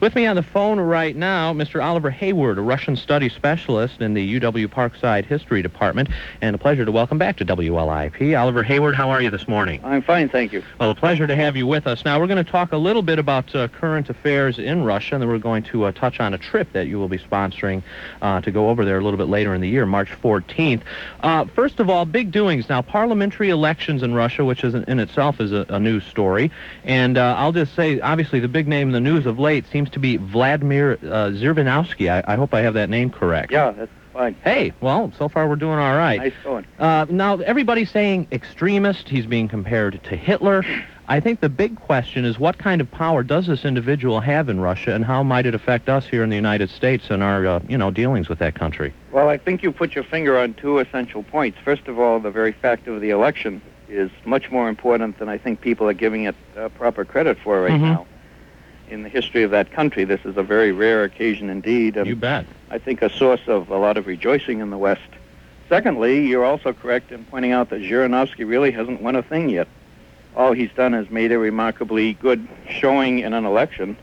With me on the phone right now, Mr. Oliver Hayward, a Russian studies specialist in the UW Parkside History Department, and a pleasure to welcome back to WLIP. Oliver Hayward, how are you this morning? I'm fine, thank you. Well, a pleasure to have you with us. Now, we're going to talk a little bit about uh, current affairs in Russia, and then we're going to uh, touch on a trip that you will be sponsoring uh, to go over there a little bit later in the year, March 14th. Uh, first of all, big doings. Now, parliamentary elections in Russia, which is in itself is a, a news story, and uh, I'll just say, obviously, the big name in the news of late seems to be Vladimir uh. I, I hope I have that name correct. Yeah, that's fine. Hey, well, so far we're doing all right. Nice going. Uh, now, everybody's saying extremist. He's being compared to Hitler. I think the big question is what kind of power does this individual have in Russia, and how might it affect us here in the United States and our, uh, you know, dealings with that country? Well, I think you put your finger on two essential points. First of all, the very fact of the election is much more important than I think people are giving it uh, proper credit for right Mhm. now. In the history of that country, this is a very rare occasion indeed, and You bet. I think a source of a lot of rejoicing in the West. Secondly, you're also correct in pointing out that Zhirinovsky really hasn't won a thing yet. All he's done is made a remarkably good showing in an election,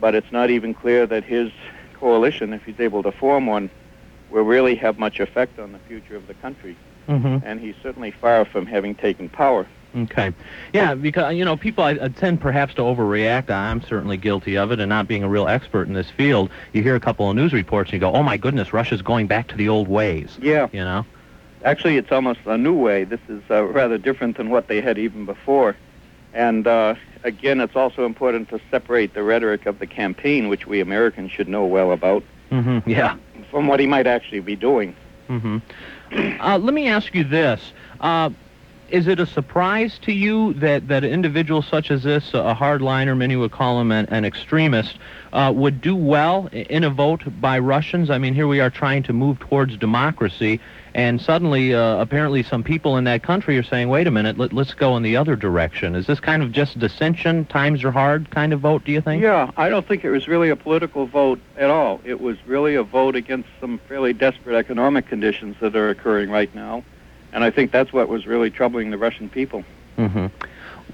but it's not even clear that his coalition, if he's able to form one, will really have much effect on the future of the country. Mm-hmm. And he's certainly far from having taken power. Okay. Yeah, because, you know, people I, I tend perhaps to overreact. I'm certainly guilty of it, and not being a real expert in this field, you hear a couple of news reports and you go, oh, my goodness, Russia's going back to the old ways. Yeah. You know? Actually, it's almost a new way. This is uh, rather different than what they had even before. And uh, again, it's also important to separate the rhetoric of the campaign, which we Americans should know well about, Mm-hmm. Yeah. from what he might actually be doing. Mm-hmm. Uh, let me ask you this. Uh, is it a surprise to you that, that an individual such as this, a hardliner, many would call him an, an extremist, uh, would do well in a vote by Russians? I mean, here we are trying to move towards democracy, and suddenly, uh, apparently, some people in that country are saying, wait a minute, let, let's go in the other direction. Is this kind of just dissension, times are hard kind of vote, do you think? Yeah, I don't think it was really a political vote at all. It was really a vote against some fairly desperate economic conditions that are occurring right now. And I think that's what was really troubling the Russian people. hmm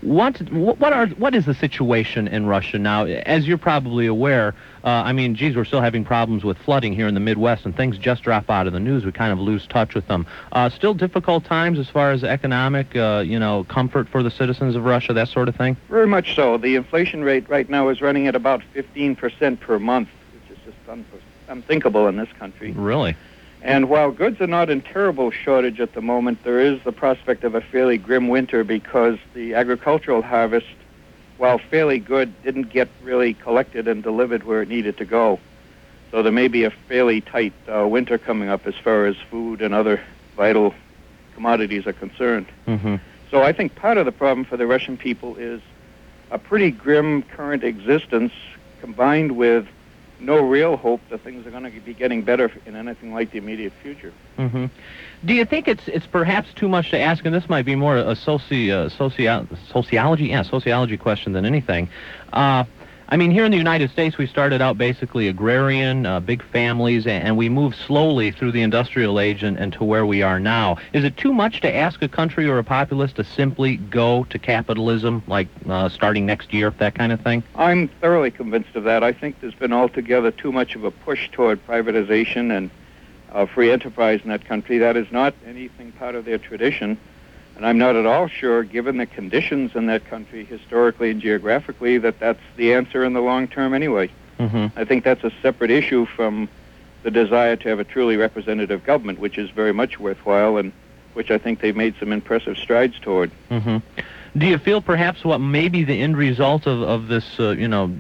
What what are what is the situation in Russia now? As you're probably aware, uh, I mean, geez, we're still having problems with flooding here in the Midwest, and things just drop out of the news. We kind of lose touch with them. Uh, still difficult times as far as economic, uh, you know, comfort for the citizens of Russia, that sort of thing. Very much so. The inflation rate right now is running at about 15% per month, which is just un- unthinkable in this country. Really? And while goods are not in terrible shortage at the moment, there is the prospect of a fairly grim winter because the agricultural harvest, while fairly good, didn't get really collected and delivered where it needed to go. So there may be a fairly tight uh, winter coming up as far as food and other vital commodities are concerned. Mm-hmm. So I think part of the problem for the Russian people is a pretty grim current existence combined with no real hope that things are going to be getting better in anything like the immediate future. Mm-hmm. Do you think it's it's perhaps too much to ask, and this might be more a soci, uh, socio- sociology, yeah, sociology question than anything? Uh, I mean, here in the United States, we started out basically agrarian, uh, big families, and, we moved slowly through the industrial age and, and to where we are now. Is it too much to ask a country or a populace to simply go to capitalism, like uh, starting next year, that kind of thing? I'm thoroughly convinced of that. I think there's been altogether too much of a push toward privatization and uh, free enterprise in that country. That is not anything part of their tradition. And I'm not at all sure, given the conditions in that country historically and geographically, that that's the answer in the long term anyway. Mm-hmm. I think that's a separate issue from the desire to have a truly representative government, which is very much worthwhile and which I think they've made some impressive strides toward. hmm Do you feel perhaps what may be the end result of, of this, uh, you know,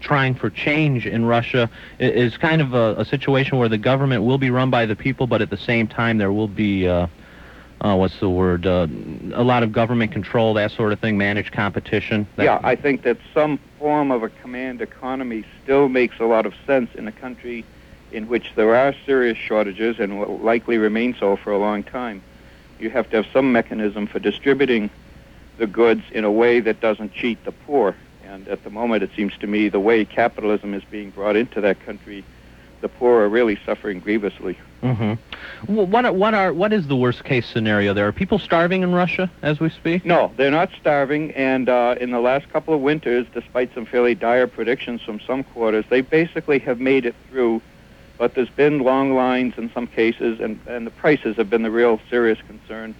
trying for change in Russia is kind of a, a situation where the government will be run by the people, but at the same time there will be, uh, uh, what's the word, uh, a lot of government control, that sort of thing, managed competition? That- Yeah, I think that some form of a command economy still makes a lot of sense in a country in which there are serious shortages and will likely remain so for a long time. You have to have some mechanism for distributing the goods in a way that doesn't cheat the poor. And at the moment, it seems to me the way capitalism is being brought into that country the poor are really suffering grievously. Mm-hmm. What what are what is the worst case scenario? There are people starving in Russia as we speak. No, they're not starving, and uh, in the last couple of winters, despite some fairly dire predictions from some quarters, they basically have made it through. But there's been long lines in some cases, and, and the prices have been the real serious concern.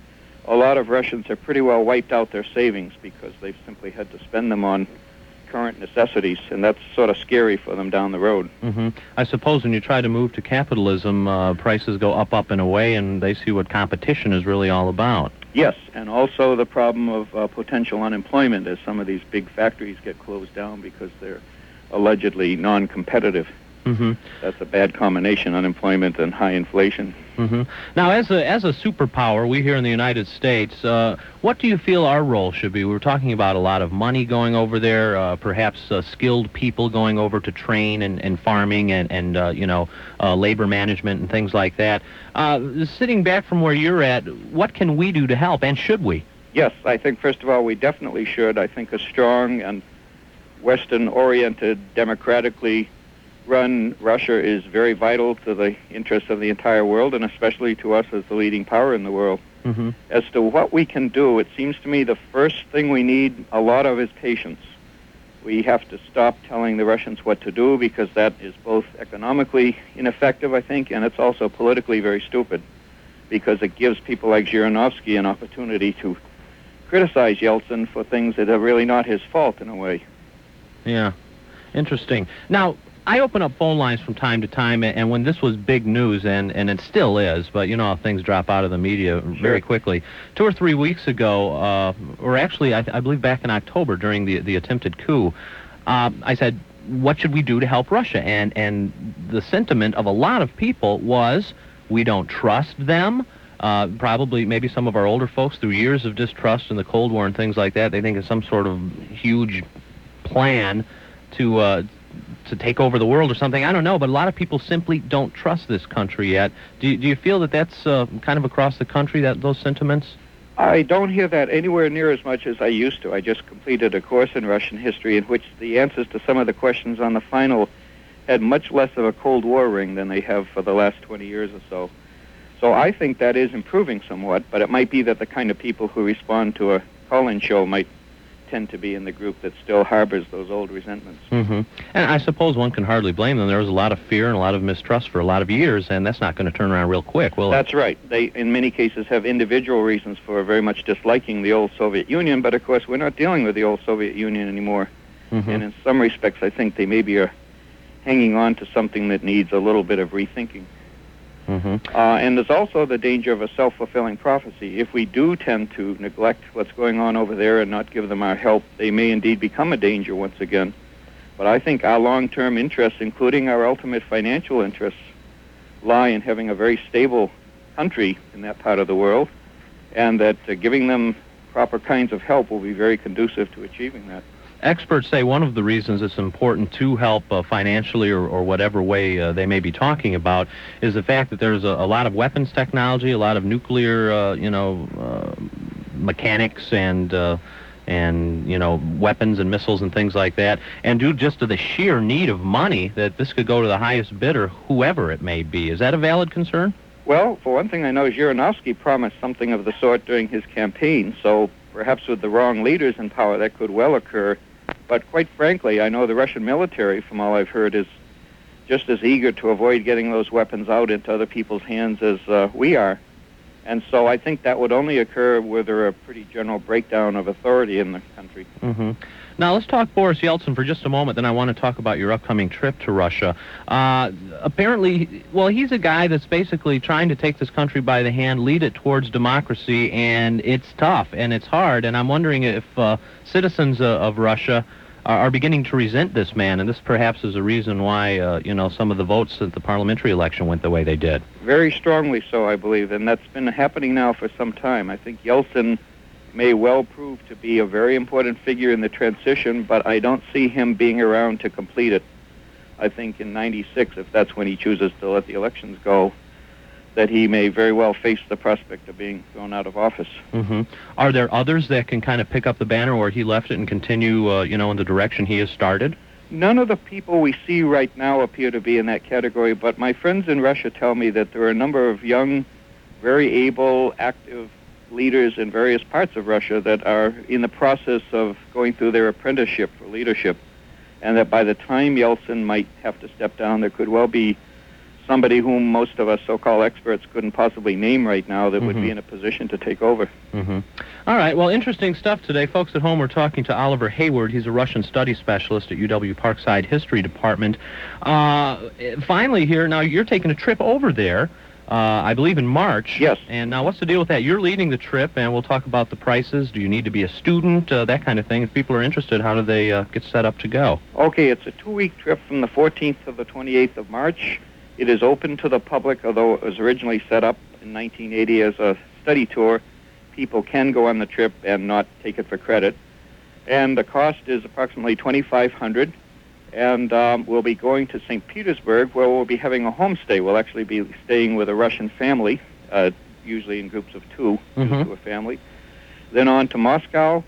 A lot of Russians have pretty well wiped out their savings because they've simply had to spend them on current necessities, and that's sort of scary for them down the road. Mm-hmm. I suppose when you try to move to capitalism, uh, prices go up, up, and away, and they see what competition is really all about. Yes, and also the problem of uh, potential unemployment as some of these big factories get closed down because they're allegedly non-competitive. Mm-hmm. That's a bad combination: unemployment and high inflation. Mm-hmm. Now, as a as a superpower, we here in the United States, uh, what do you feel our role should be? We were talking about a lot of money going over there, uh, perhaps uh, skilled people going over to train and, and farming and and uh, you know uh, labor management and things like that. Uh, sitting back from where you're at, what can we do to help, and should we? Yes, I think first of all we definitely should. I think a strong and Western-oriented, democratically run Russia is very vital to the interests of the entire world, and especially to us as the leading power in the world. Mm-hmm. As to what we can do, it seems to me the first thing we need a lot of is patience. We have to stop telling the Russians what to do because that is both economically ineffective, I think, and it's also politically very stupid because it gives people like Zhirinovsky an opportunity to criticize Yeltsin for things that are really not his fault in a way. Yeah, interesting. Now, I open up phone lines from time to time, and when this was big news, and, and it still is, but you know how things drop out of the media very quickly. Two or three weeks ago, uh, or actually, I, I believe back in October during the the attempted coup, uh, I said, "What should we do to help Russia?" And and the sentiment of a lot of people was, "We don't trust them." Uh, probably maybe some of our older folks through years of distrust in the Cold War and things like that, they think it's some sort of huge plan to uh, to take over the world or something. I don't know, but a lot of people simply don't trust this country yet. Do you, do you feel that that's uh, kind of across the country that those sentiments? I don't hear that anywhere near as much as I used to. I just completed a course in Russian history in which the answers to some of the questions on the final had much less of a Cold War ring than they have for the last 20 years or so. So I think that is improving somewhat, but it might be that the kind of people who respond to a call-in show might tend to be in the group that still harbors those old resentments. Mm-hmm. And I suppose one can hardly blame them. There was a lot of fear and a lot of mistrust for a lot of years, and that's not going to turn around real quick, will That's right. They, in many cases, have individual reasons for very much disliking the old Soviet Union, but of course, we're not dealing with the old Soviet Union anymore. Mm-hmm. And in some respects, I think they maybe are hanging on to something that needs a little bit of rethinking. Mm-hmm. Uh, and there's also the danger of a self-fulfilling prophecy. If we do tend to neglect what's going on over there and not give them our help, they may indeed become a danger once again. But I think our long-term interests, including our ultimate financial interests, lie in having a very stable country in that part of the world, and that uh, giving them proper kinds of help will be very conducive to achieving that. Experts say one of the reasons it's important to help uh, financially or, or whatever way uh, they may be talking about is the fact that there's a, a lot of weapons technology, a lot of nuclear, uh, you know, uh, mechanics and uh, and you know weapons and missiles and things like that, and due just to the sheer need of money that this could go to the highest bidder, whoever it may be. Is that a valid concern? Well, for one thing, I know Zhirinovsky promised something of the sort during his campaign, so perhaps with the wrong leaders in power, that could well occur. But quite frankly, I know the Russian military, from all I've heard, is just as eager to avoid getting those weapons out into other people's hands as uh, we are. And so I think that would only occur were there a pretty general breakdown of authority in the country. Mm-hmm. Now let's talk Boris Yeltsin for just a moment. Then I want to talk about your upcoming trip to Russia. Uh, apparently, well, he's a guy that's basically trying to take this country by the hand, lead it towards democracy, and it's tough and it's hard. And I'm wondering if uh, citizens uh, of Russia are, beginning to resent this man, and this perhaps is a reason why uh, you know some of the votes at the parliamentary election went the way they did. Very strongly so, I believe, and that's been happening now for some time. I think Yeltsin may well prove to be a very important figure in the transition, but I don't see him being around to complete it. I think in 96, if that's when he chooses to let the elections go, that he may very well face the prospect of being thrown out of office. hmm Are there others that can kind of pick up the banner where he left it and continue, uh, you know, in the direction he has started? None of the people we see right now appear to be in that category, but my friends in Russia tell me that there are a number of young, very able, active leaders in various parts of Russia that are in the process of going through their apprenticeship for leadership, and that by the time Yeltsin might have to step down, there could well be somebody whom most of us so-called experts couldn't possibly name right now that would Mhm. be in a position to take over. Mm-hmm. All right. Well, interesting stuff today. Folks at home, we're talking to Oliver Hayward. He's a Russian study specialist at UW Parkside History Department. Uh, finally, here, now you're taking a trip over there, uh, I believe in March. Yes. And now what's the deal with that? You're leading the trip, and we'll talk about the prices. Do you need to be a student? Uh, that kind of thing. If people are interested, how do they uh, get set up to go? Okay, it's a two-week trip from the 14th to the 28th of March. It is open to the public, although it was originally set up in 1980 as a study tour. People can go on the trip and not take it for credit. And the cost is approximately 2500 and um, we'll be going to St. Petersburg, where we'll be having a homestay. We'll actually be staying with a Russian family, uh, usually in groups of 2 two Mhm. to a family. Then on to Moscow,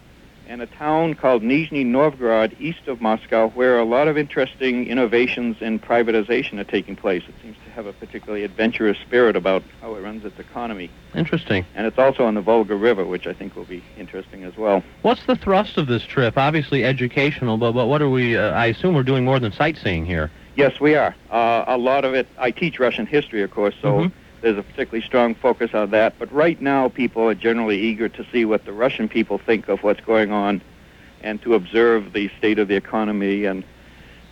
and a town called Nizhny Novgorod, east of Moscow, where a lot of interesting innovations in privatization are taking place. It seems to have a particularly adventurous spirit about how it runs its economy. Interesting. And it's also on the Volga River, which I think will be interesting as well. What's the thrust of this trip? Obviously educational, but, but what are we? Uh, I assume we're doing more than sightseeing here. Yes, we are. Uh, a lot of it, I teach Russian history, of course, so Mhm. There's a particularly strong focus on that. But right now, people are generally eager to see what the Russian people think of what's going on and to observe the state of the economy and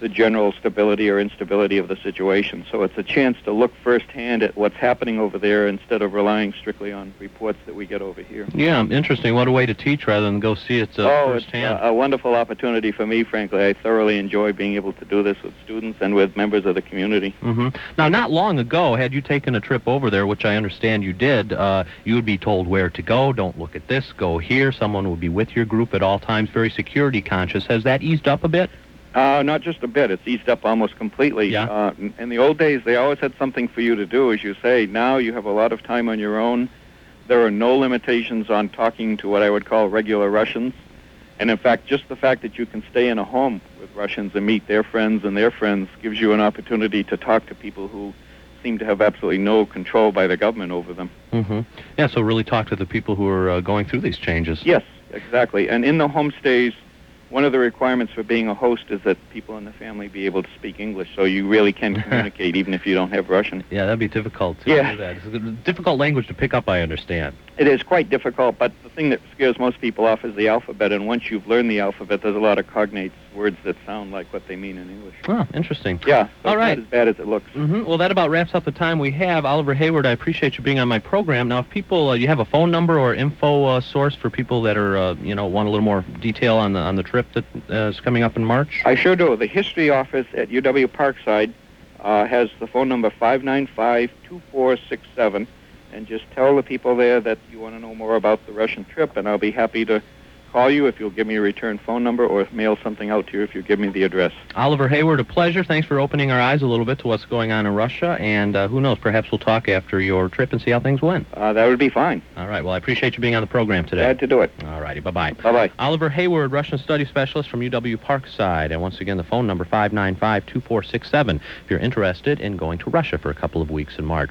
the general stability or instability of the situation. So it's a chance to look firsthand at what's happening over there instead of relying strictly on reports that we get over here. Yeah, interesting. What a way to teach rather than go see it uh, oh, it's firsthand. a, a wonderful opportunity for me, frankly. I thoroughly enjoy being able to do this with students and with members of the community. Mm-hmm. Now, not long ago, had you taken a trip over there, which I understand you did, uh, you would be told where to go. Don't look at this. Go here. Someone would be with your group at all times. Very security conscious. Has that eased up a bit? Uh, not just a bit. It's eased up almost completely. Yeah. Uh, in- the old days, they always had something for you to do, as you say. Now you have a lot of time on your own. There are no limitations on talking to what I would call regular Russians. And in fact, just the fact that you can stay in a home with Russians and meet their friends and their friends gives you an opportunity to talk to people who seem to have absolutely no control by the government over them. hmm Yeah, so really talk to the people who are uh, going through these changes. Yes, exactly. And in the homestays, one of the requirements for being a host is that people in the family be able to speak English, so you really can communicate even if you don't have Russian. Yeah, that'd be difficult to Yeah. do that. It's a difficult language to pick up, I understand. It is quite difficult, but the thing that scares most people off is the alphabet, and once you've learned the alphabet, there's a lot of cognates, words that sound like what they mean in English. Oh, interesting. Yeah, so All it's right. not as bad as it looks. hmm Well, that about wraps up the time we have. Oliver Hayward, I appreciate you being on my program. Now, if people, uh, you have a phone number or info uh, source for people that are, uh, you know, want a little more detail on the on the trip that uh, is coming up in March. I sure do. The history office at UW Parkside uh, has the phone number 595-2467, and just tell the people there that you want to know more about the Russian trip, and I'll be happy to call you if you'll give me a return phone number or mail something out to you if you give me the address. Oliver Hayward, a pleasure. Thanks for opening our eyes a little bit to what's going on in Russia, and uh, who knows, perhaps we'll talk after your trip and see how things went. Uh, that would be fine. All right. Well, I appreciate you being on the program today. Glad to do it. All righty. Bye bye. Bye-bye. Oliver Hayward, Russian Study Specialist from UW Parkside. And once again, the phone number 595 2467 if you're interested in going to Russia for a couple of weeks in March.